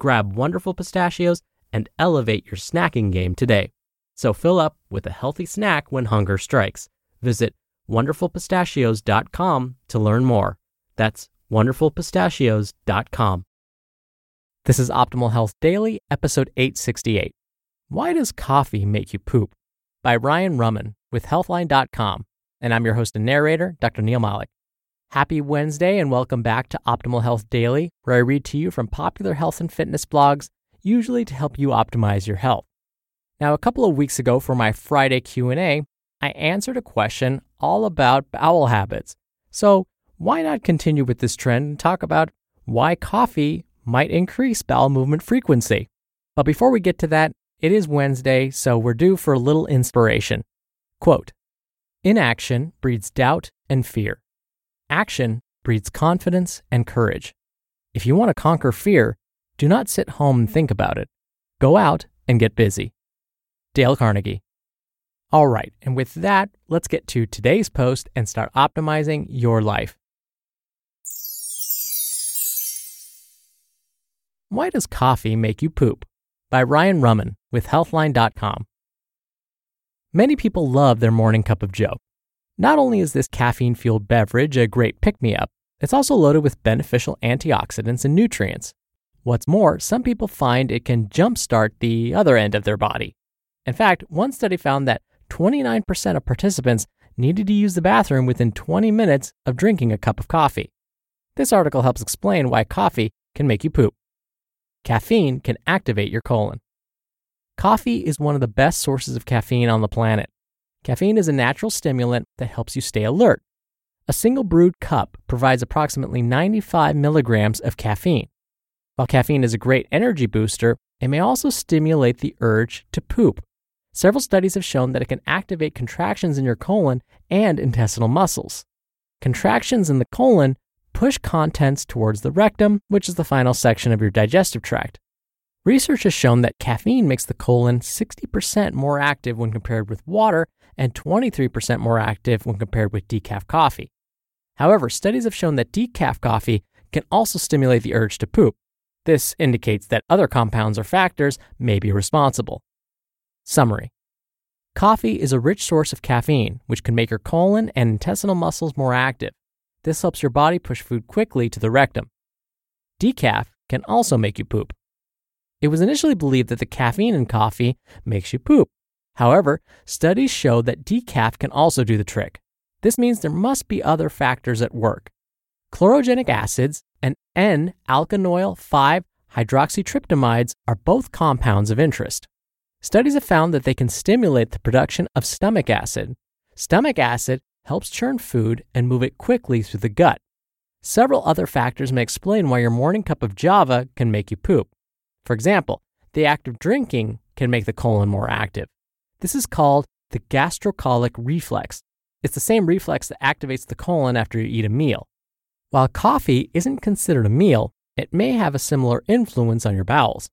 Grab Wonderful Pistachios and elevate your snacking game today. So fill up with a healthy snack when hunger strikes. Visit wonderfulpistachios.com to learn more. That's wonderfulpistachios.com. This is Optimal Health Daily, episode 868. Why does coffee make you poop? By Ryan Raman with healthline.com. And I'm your host and narrator, Dr. Neal Malik. Happy Wednesday and welcome back to Optimal Health Daily, where I read to you from popular health and fitness blogs, usually to help you optimize your health. Now, a couple of weeks ago for my Friday Q&A, I answered a question all about bowel habits. So, why not continue with this trend and talk about why coffee might increase bowel movement frequency? But before we get to that, it is Wednesday, so we're due for a little inspiration. Quote Inaction breeds doubt and fear. Action breeds confidence and courage. If you want to conquer fear, do not sit home and think about it. Go out and get busy. Dale Carnegie. All right, and with that, let's get to today's post and start optimizing your life. Why does coffee make you poop? By Ryan Raman with Healthline.com. Many people love their morning cup of joe. Not only is this caffeine fueled beverage a great pick me up, it's also loaded with beneficial antioxidants and nutrients. What's more, some people find it can jumpstart the other end of their body. In fact, one study found that 29% of participants needed to use the bathroom within 20 minutes of drinking a cup of coffee. This article helps explain why coffee can make you poop. Caffeine can activate your colon. Coffee is one of the best sources of caffeine on the planet. Caffeine is a natural stimulant that helps you stay alert. A single brewed cup provides approximately 95 milligrams of caffeine. While caffeine is a great energy booster, it may also stimulate the urge to poop. Several studies have shown that it can activate contractions in your colon and intestinal muscles. Contractions in the colon push contents towards the rectum, which is the final section of your digestive tract. Research has shown that caffeine makes the colon 60% more active when compared with water and 23% more active when compared with decaf coffee. However, studies have shown that decaf coffee can also stimulate the urge to poop. This indicates that other compounds or factors may be responsible. Summary Coffee is a rich source of caffeine, which can make your colon and intestinal muscles more active. This helps your body push food quickly to the rectum. Decaf can also make you poop. It was initially believed that the caffeine in coffee makes you poop. However, studies show that decaf can also do the trick. This means there must be other factors at work. Chlorogenic acids and N alkanoyl 5 hydroxytryptamides are both compounds of interest. Studies have found that they can stimulate the production of stomach acid. Stomach acid helps churn food and move it quickly through the gut. Several other factors may explain why your morning cup of java can make you poop. For example, the act of drinking can make the colon more active. This is called the gastrocolic reflex. It's the same reflex that activates the colon after you eat a meal. While coffee isn't considered a meal, it may have a similar influence on your bowels.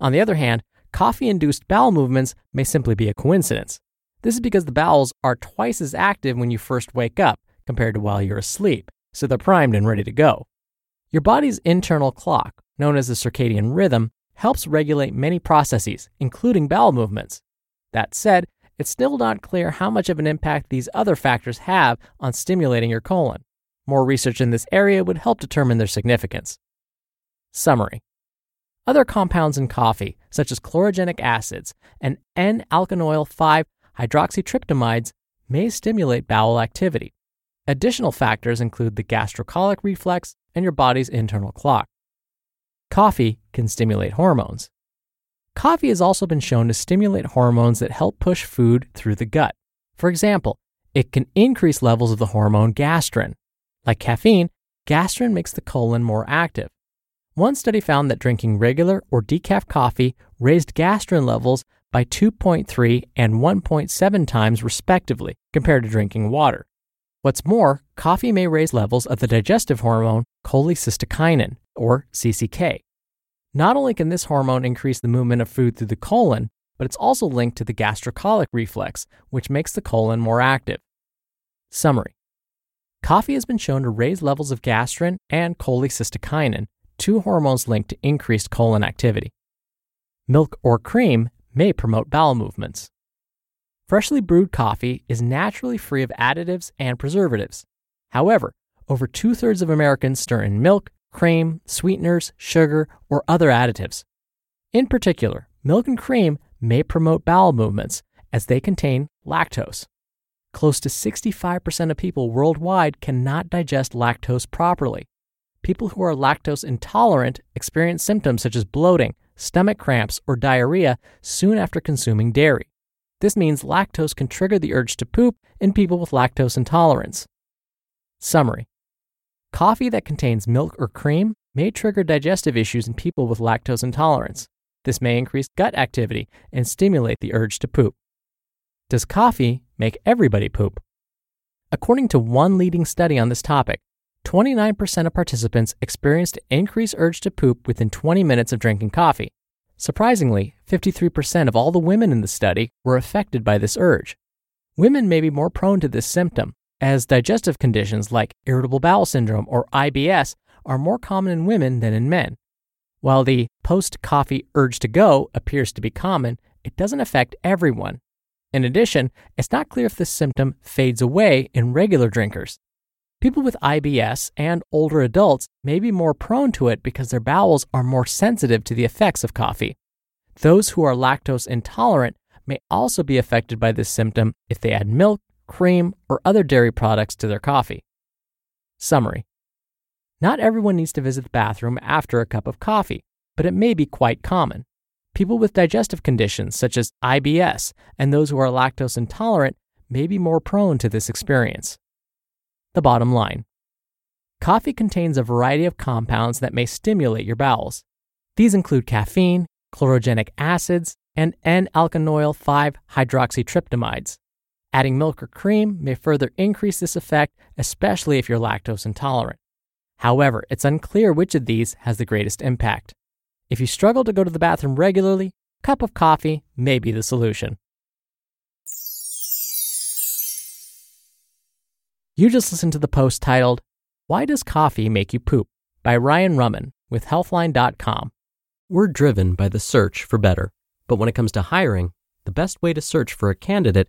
On the other hand, coffee induced bowel movements may simply be a coincidence. This is because the bowels are twice as active when you first wake up compared to while you're asleep, so they're primed and ready to go. Your body's internal clock, known as the circadian rhythm, helps regulate many processes, including bowel movements. That said, it's still not clear how much of an impact these other factors have on stimulating your colon. More research in this area would help determine their significance. Summary Other compounds in coffee, such as chlorogenic acids and N alkanoyl 5 hydroxytryptamides, may stimulate bowel activity. Additional factors include the gastrocolic reflex and your body's internal clock. Coffee can stimulate hormones. Coffee has also been shown to stimulate hormones that help push food through the gut. For example, it can increase levels of the hormone gastrin. Like caffeine, gastrin makes the colon more active. One study found that drinking regular or decaf coffee raised gastrin levels by 2.3 and 1.7 times respectively compared to drinking water. What's more, coffee may raise levels of the digestive hormone cholecystokinin, or CCK. Not only can this hormone increase the movement of food through the colon, but it's also linked to the gastrocolic reflex, which makes the colon more active. Summary Coffee has been shown to raise levels of gastrin and cholecystokinin, two hormones linked to increased colon activity. Milk or cream may promote bowel movements. Freshly brewed coffee is naturally free of additives and preservatives. However, over two thirds of Americans stir in milk, cream, sweeteners, sugar, or other additives. In particular, milk and cream may promote bowel movements as they contain lactose. Close to 65% of people worldwide cannot digest lactose properly. People who are lactose intolerant experience symptoms such as bloating, stomach cramps, or diarrhea soon after consuming dairy. This means lactose can trigger the urge to poop in people with lactose intolerance. Summary Coffee that contains milk or cream may trigger digestive issues in people with lactose intolerance. This may increase gut activity and stimulate the urge to poop. Does coffee make everybody poop? According to one leading study on this topic, 29% of participants experienced increased urge to poop within 20 minutes of drinking coffee. Surprisingly, 53% of all the women in the study were affected by this urge. Women may be more prone to this symptom, as digestive conditions like irritable bowel syndrome or IBS are more common in women than in men. While the post coffee urge to go appears to be common, it doesn't affect everyone. In addition, it's not clear if this symptom fades away in regular drinkers. People with IBS and older adults may be more prone to it because their bowels are more sensitive to the effects of coffee. Those who are lactose intolerant may also be affected by this symptom if they add milk cream, or other dairy products to their coffee. Summary Not everyone needs to visit the bathroom after a cup of coffee, but it may be quite common. People with digestive conditions such as IBS and those who are lactose intolerant may be more prone to this experience. The bottom line Coffee contains a variety of compounds that may stimulate your bowels. These include caffeine, chlorogenic acids, and N alkanoyl 5 hydroxytryptamides. Adding milk or cream may further increase this effect, especially if you're lactose intolerant. However, it's unclear which of these has the greatest impact. If you struggle to go to the bathroom regularly, a cup of coffee may be the solution. You just listened to the post titled, Why Does Coffee Make You Poop? by Ryan Raman with Healthline.com. We're driven by the search for better, but when it comes to hiring, the best way to search for a candidate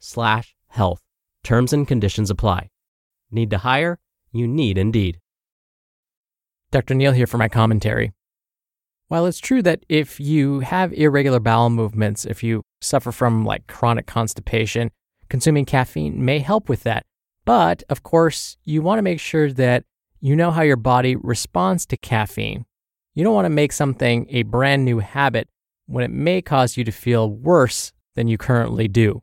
slash health. Terms and conditions apply. Need to hire? You need Indeed. Dr. Neal here for my commentary. While it's true that if you have irregular bowel movements, if you suffer from like chronic constipation, consuming caffeine may help with that. But of course, you want to make sure that you know how your body responds to caffeine. You don't want to make something a brand new habit when it may cause you to feel worse than you currently do.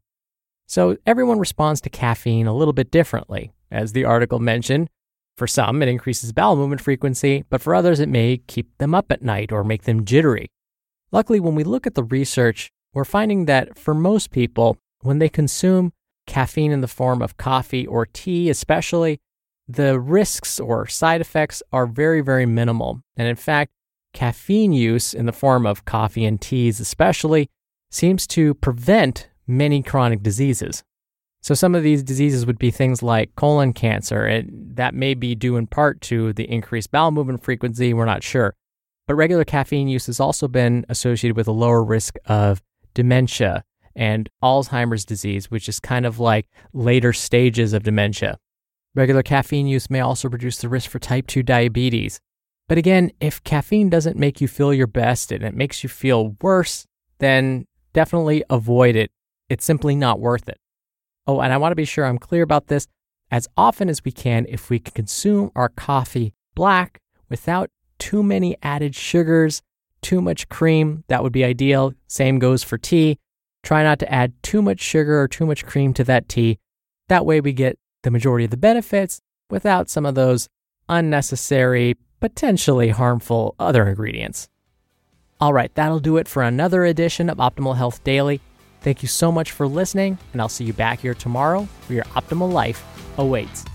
So everyone responds to caffeine a little bit differently. As the article mentioned, for some, it increases bowel movement frequency, but for others, it may keep them up at night or make them jittery. Luckily, when we look at the research, we're finding that for most people, when they consume caffeine in the form of coffee or tea, especially, the risks or side effects are very, very minimal. And in fact, caffeine use in the form of coffee and teas, especially, seems to prevent many chronic diseases. So some of these diseases would be things like colon cancer, and that may be due in part to the increased bowel movement frequency, we're not sure. But regular caffeine use has also been associated with a lower risk of dementia and Alzheimer's disease, which is kind of like later stages of dementia. Regular caffeine use may also reduce the risk for type 2 diabetes. But again, if caffeine doesn't make you feel your best and it makes you feel worse, then definitely avoid it. It's simply not worth it. Oh, and I want to be sure I'm clear about this. As often as we can, if we can consume our coffee black without too many added sugars, too much cream, that would be ideal. Same goes for tea. Try not to add too much sugar or too much cream to that tea. That way, we get the majority of the benefits without some of those unnecessary, potentially harmful other ingredients. All right, that'll do it for another edition of Optimal Health Daily. Thank you so much for listening, and I'll see you back here tomorrow where your optimal life awaits.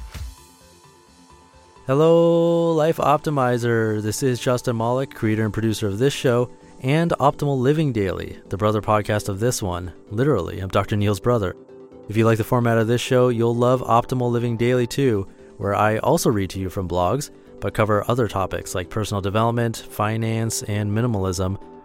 Hello, Life Optimizer. This is Justin Malik, creator and producer of this show and Optimal Living Daily, the brother podcast of this one. Literally, I'm Dr. Neal's brother. If you like the format of this show, you'll love Optimal Living Daily too, where I also read to you from blogs, but cover other topics like personal development, finance, and minimalism